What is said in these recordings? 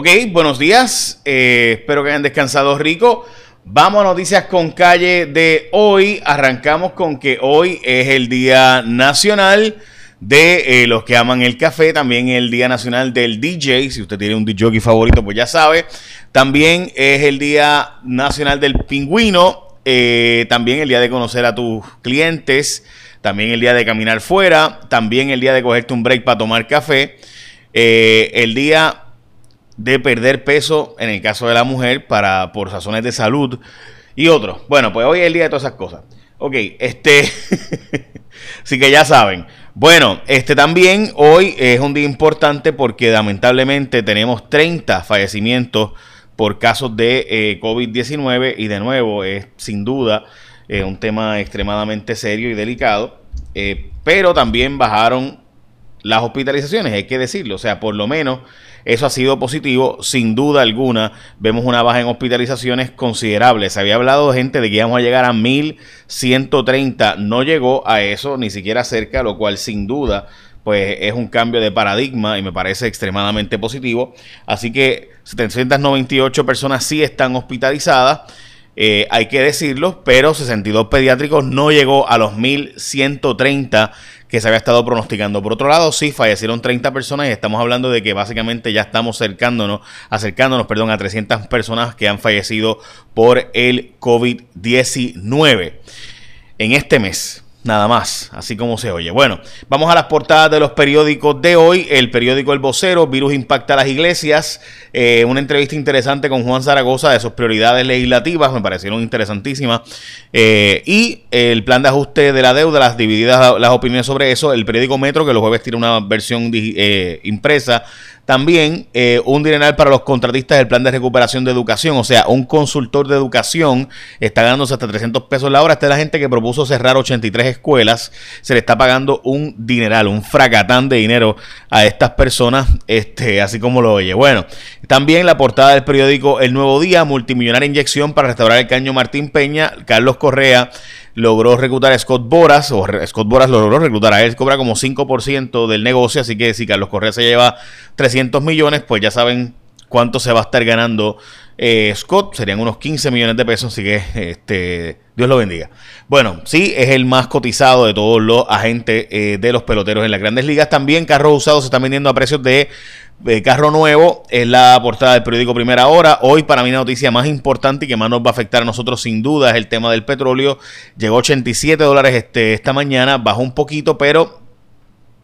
Ok, buenos días. Eh, espero que hayan descansado rico. Vamos a noticias con calle de hoy. Arrancamos con que hoy es el Día Nacional de eh, los que aman el café, también el Día Nacional del DJ, si usted tiene un DJ favorito, pues ya sabe. También es el Día Nacional del Pingüino, eh, también el día de conocer a tus clientes, también el día de caminar fuera, también el día de cogerte un break para tomar café, el día de perder peso en el caso de la mujer para por razones de salud y otros. Bueno, pues hoy es el día de todas esas cosas. Ok, este, así que ya saben. Bueno, este también hoy es un día importante porque lamentablemente tenemos 30 fallecimientos por casos de eh, COVID-19 y de nuevo es sin duda eh, un tema extremadamente serio y delicado, eh, pero también bajaron las hospitalizaciones, hay que decirlo, o sea, por lo menos eso ha sido positivo, sin duda alguna. Vemos una baja en hospitalizaciones considerable. Se había hablado gente de que íbamos a llegar a 1130, no llegó a eso, ni siquiera cerca, lo cual sin duda pues es un cambio de paradigma y me parece extremadamente positivo. Así que 798 personas sí están hospitalizadas. Eh, hay que decirlo, pero 62 pediátricos no llegó a los 1130 que se había estado pronosticando. Por otro lado, sí, fallecieron 30 personas y estamos hablando de que básicamente ya estamos acercándonos, acercándonos, perdón, a 300 personas que han fallecido por el COVID-19 en este mes. Nada más, así como se oye. Bueno, vamos a las portadas de los periódicos de hoy. El periódico El Vocero, Virus impacta a las iglesias. Eh, una entrevista interesante con Juan Zaragoza de sus prioridades legislativas, me parecieron interesantísimas. Eh, y el plan de ajuste de la deuda, las divididas las opiniones sobre eso. El periódico Metro, que los jueves tiene una versión eh, impresa también eh, un dineral para los contratistas del plan de recuperación de educación. O sea, un consultor de educación está ganándose hasta 300 pesos la hora. Esta es la gente que propuso cerrar 83 escuelas. Se le está pagando un dineral, un fracatán de dinero a estas personas, este, así como lo oye. Bueno, también la portada del periódico El Nuevo Día, multimillonaria inyección para restaurar el caño Martín Peña. Carlos Correa logró reclutar a Scott Boras, o Scott Boras logró reclutar a él, cobra como 5% del negocio, así que si Carlos Correa se lleva 300 millones, pues ya saben cuánto se va a estar ganando eh, Scott, serían unos 15 millones de pesos, así que este, Dios lo bendiga. Bueno, sí, es el más cotizado de todos los agentes eh, de los peloteros en las grandes ligas. También carros usados se están vendiendo a precios de carro nuevo es la portada del periódico Primera Hora. Hoy para mí la noticia más importante y que más nos va a afectar a nosotros sin duda es el tema del petróleo. Llegó a 87 dólares este, esta mañana, bajó un poquito, pero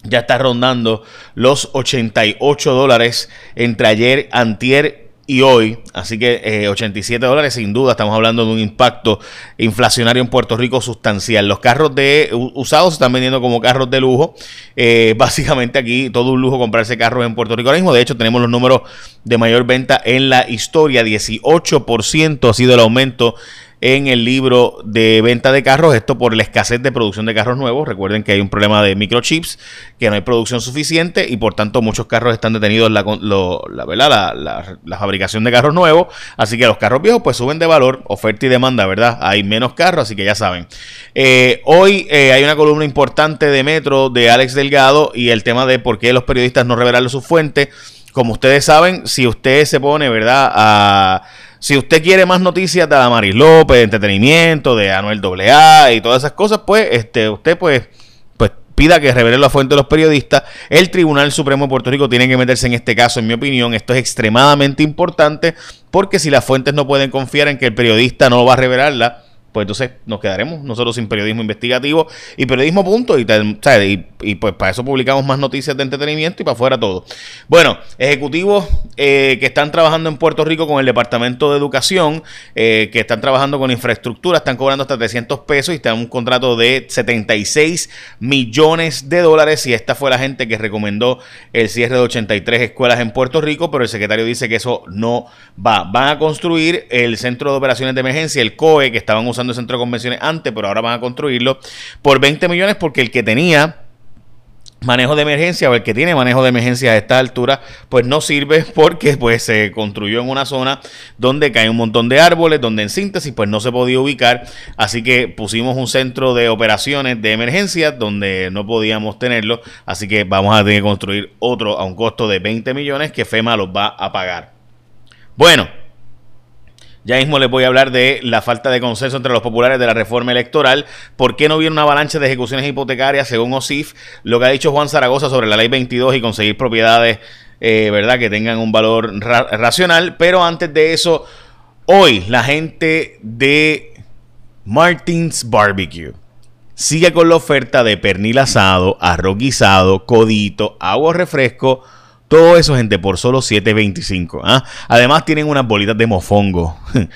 ya está rondando los 88 dólares entre ayer, antier y hoy. Así que 87 eh, dólares, sin duda, estamos hablando de un impacto inflacionario en Puerto Rico sustancial. Los carros de usados se están vendiendo como carros de lujo. Eh, básicamente aquí todo un lujo comprarse carros en Puerto Rico ahora mismo. De hecho, tenemos los números de mayor venta en la historia. 18% ha sido el aumento en el libro de venta de carros, esto por la escasez de producción de carros nuevos. Recuerden que hay un problema de microchips, que no hay producción suficiente y por tanto muchos carros están detenidos la, la, la, fabricación de carros nuevos. Así que los carros viejos pues suben de valor, oferta y demanda, ¿verdad? Hay menos carros, así que ya saben. Eh, hoy eh, hay una columna importante de Metro de Alex Delgado y el tema de por qué los periodistas no revelan sus fuentes. Como ustedes saben, si usted se pone, ¿verdad?, a si usted quiere más noticias de Maris López, de entretenimiento, de Anuel AA y todas esas cosas, pues este, usted pues, pues pida que revele la fuente de los periodistas. El Tribunal Supremo de Puerto Rico tiene que meterse en este caso, en mi opinión. Esto es extremadamente importante porque si las fuentes no pueden confiar en que el periodista no va a revelarla, pues entonces nos quedaremos nosotros sin periodismo investigativo y periodismo punto. Y, pues para eso publicamos más noticias de entretenimiento y para afuera todo. Bueno, ejecutivos eh, que están trabajando en Puerto Rico con el Departamento de Educación, eh, que están trabajando con infraestructura, están cobrando hasta 300 pesos y están un contrato de 76 millones de dólares. Y esta fue la gente que recomendó el cierre de 83 escuelas en Puerto Rico, pero el secretario dice que eso no va. Van a construir el Centro de Operaciones de Emergencia, el COE, que estaban usando el centro de convenciones antes, pero ahora van a construirlo por 20 millones porque el que tenía manejo de emergencia o el que tiene manejo de emergencia a esta altura pues no sirve porque pues se construyó en una zona donde cae un montón de árboles donde en síntesis pues no se podía ubicar. Así que pusimos un centro de operaciones de emergencia donde no podíamos tenerlo. Así que vamos a tener que construir otro a un costo de 20 millones que FEMA los va a pagar. Bueno, ya mismo les voy a hablar de la falta de consenso entre los populares de la reforma electoral. ¿Por qué no viene una avalancha de ejecuciones hipotecarias según OSIF? Lo que ha dicho Juan Zaragoza sobre la ley 22 y conseguir propiedades, eh, ¿verdad? Que tengan un valor racional. Pero antes de eso, hoy la gente de Martins Barbecue sigue con la oferta de pernil asado, arroz guisado, codito, agua refresco todo eso, gente, por solo 7.25. ¿ah? Además, tienen unas bolitas de mofongo.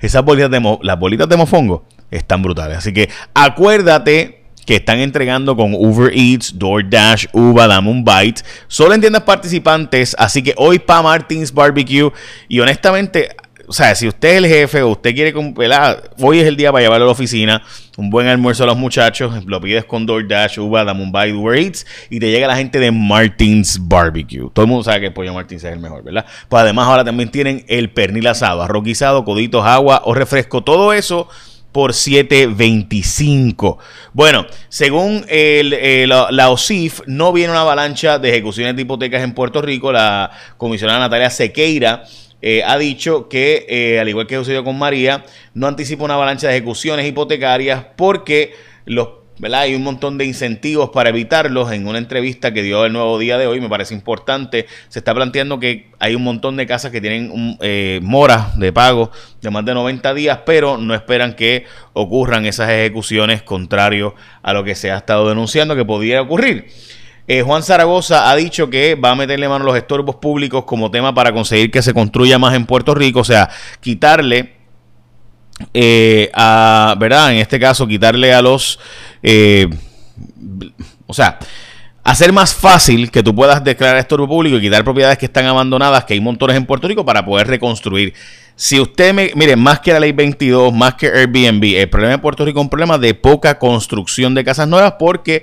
Esas bolitas de las bolitas de mofongo están brutales. Así que acuérdate que están entregando con Uber Eats, DoorDash, Uva, Damon Bite. Solo en tiendas participantes. Así que hoy pa Martins Barbecue. Y honestamente, o sea, si usted es el jefe o usted quiere, ¿verdad? hoy es el día para llevarlo a la oficina, un buen almuerzo a los muchachos, lo pides con DoorDash, Uber, Mumbai, Uber Eats y te llega la gente de Martins Barbecue. Todo el mundo sabe que el pollo Martins es el mejor, ¿verdad? Pues además ahora también tienen el pernil asado, arroz guisado, coditos, agua o refresco, todo eso por 7.25. Bueno, según el, la, la, OSIF, no viene una avalancha de ejecuciones de hipotecas en Puerto Rico. La comisionada Natalia Sequeira eh, ha dicho que, eh, al igual que sucedió con María, no anticipa una avalancha de ejecuciones hipotecarias porque los Hay un montón de incentivos para evitarlos. En una entrevista que dio el nuevo día de hoy, me parece importante, se está planteando que hay un montón de casas que tienen un, eh, moras de pago de más de 90 días, pero no esperan que ocurran esas ejecuciones contrario a lo que se ha estado denunciando que podría ocurrir. Eh, Juan Zaragoza ha dicho que va a meterle mano a los estorbos públicos como tema para conseguir que se construya más en Puerto Rico, o sea, quitarle eh, a, ¿verdad? En este caso, quitarle a los, eh, o sea, hacer más fácil que tú puedas declarar estorbo público y quitar propiedades que están abandonadas, que hay montones en Puerto Rico, para poder reconstruir. Si usted me, mire, más que la ley 22, más que Airbnb, el problema de Puerto Rico es un problema de poca construcción de casas nuevas porque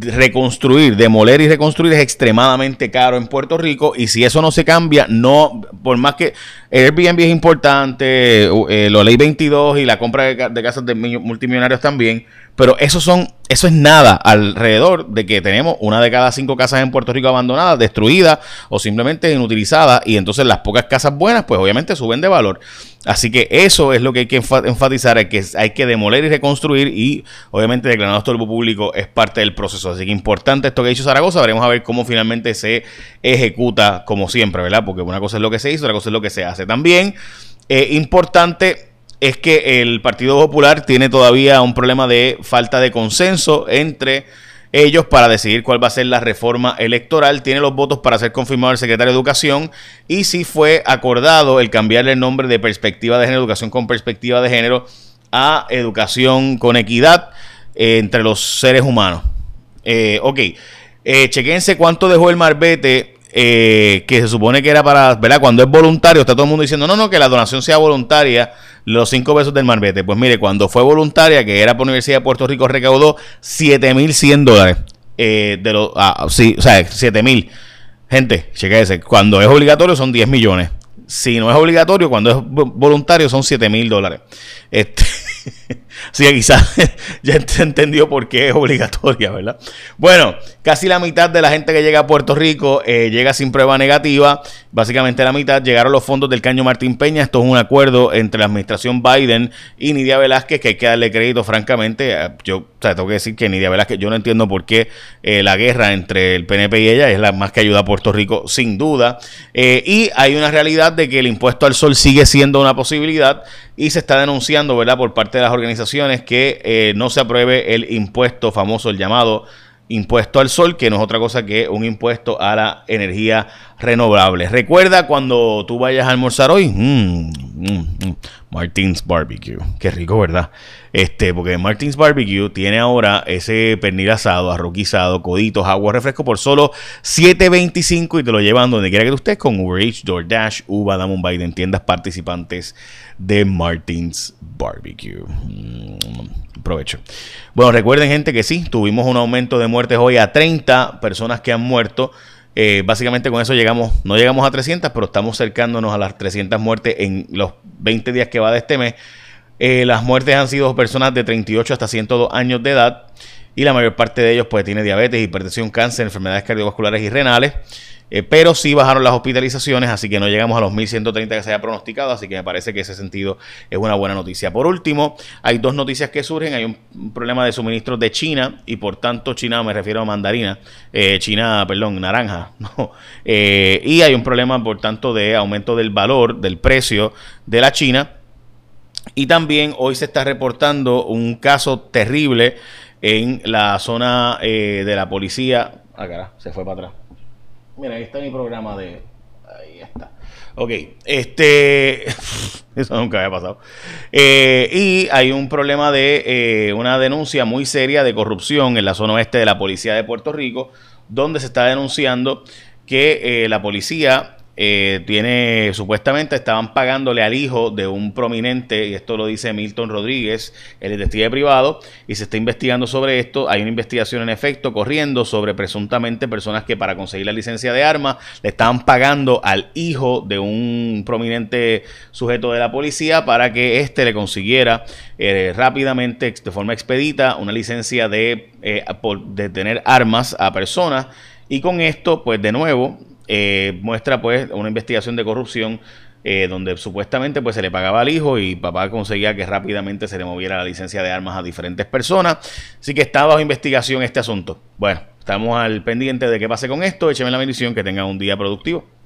reconstruir, demoler y reconstruir es extremadamente caro en Puerto Rico y si eso no se cambia, no, por más que Airbnb es importante, eh, la ley 22 y la compra de, casas de multimillonarios también, pero eso son, eso es nada alrededor de que tenemos una de cada cinco casas en Puerto Rico abandonadas, destruidas o simplemente inutilizadas y entonces las pocas casas buenas pues obviamente suben de valor. Así que eso es lo que hay que enfatizar, hay que, hay que demoler y reconstruir y obviamente declarar estorbo público es parte del proceso. Así que importante esto que ha dicho Zaragoza, veremos a ver cómo finalmente se ejecuta como siempre, ¿verdad? Porque una cosa es lo que se hizo, otra cosa es lo que se hace también. Eh, importante es que el Partido Popular tiene todavía un problema de falta de consenso entre ellos para decidir cuál va a ser la reforma electoral. Tiene los votos para ser confirmado el secretario de Educación y si fue acordado el cambiarle el nombre de perspectiva de género, educación con perspectiva de género, a educación con equidad eh, entre los seres humanos. Eh, ok, eh, chequense cuánto dejó el marbete. Eh, que se supone que era para, ¿verdad? Cuando es voluntario, está todo el mundo diciendo, no, no, que la donación sea voluntaria los cinco pesos del Marbete. Pues mire, cuando fue voluntaria, que era por Universidad de Puerto Rico, recaudó 7.100 dólares. Eh, de los, ah, sí, o sea, 7.000. Gente, chequese, cuando es obligatorio son 10 millones. Si no es obligatorio, cuando es voluntario son 7.000 dólares. Este. Así que quizás ya entendió por qué es obligatoria, ¿verdad? Bueno, casi la mitad de la gente que llega a Puerto Rico eh, llega sin prueba negativa. Básicamente la mitad llegaron los fondos del Caño Martín Peña. Esto es un acuerdo entre la administración Biden y Nidia Velázquez que hay que darle crédito, francamente. Eh, yo tengo que decir que Nidia Velázquez, yo no entiendo por qué eh, la guerra entre el PNP y ella es la más que ayuda a Puerto Rico, sin duda. y hay una realidad de que el impuesto al sol sigue siendo una posibilidad y se está denunciando, ¿verdad?, por parte de las organizaciones que eh, no se apruebe el impuesto famoso, el llamado impuesto al sol, que no es otra cosa que un impuesto a la energía renovable. Recuerda cuando tú vayas a almorzar hoy, mmm, Martins Barbecue, qué rico, ¿verdad? Este, porque Martins Barbecue tiene ahora ese pernil asado, arroz coditos, agua, refresco por solo 7.25 y te lo llevan donde quiera que tú estés con Uber Eats, DoorDash, Uva, Damon Biden, tiendas participantes de Martins Barbecue. Mm, provecho. Bueno, recuerden gente que sí, tuvimos un aumento de muertes hoy a 30 personas que han muerto. Eh, básicamente con eso llegamos, no llegamos a 300, pero estamos acercándonos a las 300 muertes en los 20 días que va de este mes. Eh, las muertes han sido personas de 38 hasta 102 años de edad y la mayor parte de ellos pues tiene diabetes, hipertensión, cáncer, enfermedades cardiovasculares y renales. Eh, pero sí bajaron las hospitalizaciones, así que no llegamos a los 1.130 que se había pronosticado, así que me parece que ese sentido es una buena noticia. Por último, hay dos noticias que surgen, hay un problema de suministros de China y por tanto China me refiero a mandarina, eh, China, perdón, naranja, eh, y hay un problema por tanto de aumento del valor, del precio de la China. Y también hoy se está reportando un caso terrible en la zona de la policía. Ah, cara, se fue para atrás Mira, ahí está mi programa de. Ahí está. Ok, este. Eso nunca había pasado. Eh, y hay un problema de eh, una denuncia muy seria de corrupción en la zona oeste de la policía de Puerto Rico, donde se está denunciando que eh, la policía eh, tiene, supuestamente estaban pagándole al hijo de un prominente, y esto lo dice Milton Rodríguez, el detective privado, y se está investigando sobre esto. Hay una investigación en efecto corriendo sobre presuntamente personas que para conseguir la licencia de armas le estaban pagando al hijo de un prominente sujeto de la policía para que éste le consiguiera eh, rápidamente, de forma expedita, una licencia de, eh, de tener armas a personas. Y con esto, pues de nuevo, eh, muestra pues una investigación de corrupción eh, donde supuestamente pues se le pagaba al hijo y papá conseguía que rápidamente se le moviera la licencia de armas a diferentes personas. Así que está bajo investigación este asunto. Bueno, estamos al pendiente de qué pase con esto. Écheme la bendición, que tenga un día productivo.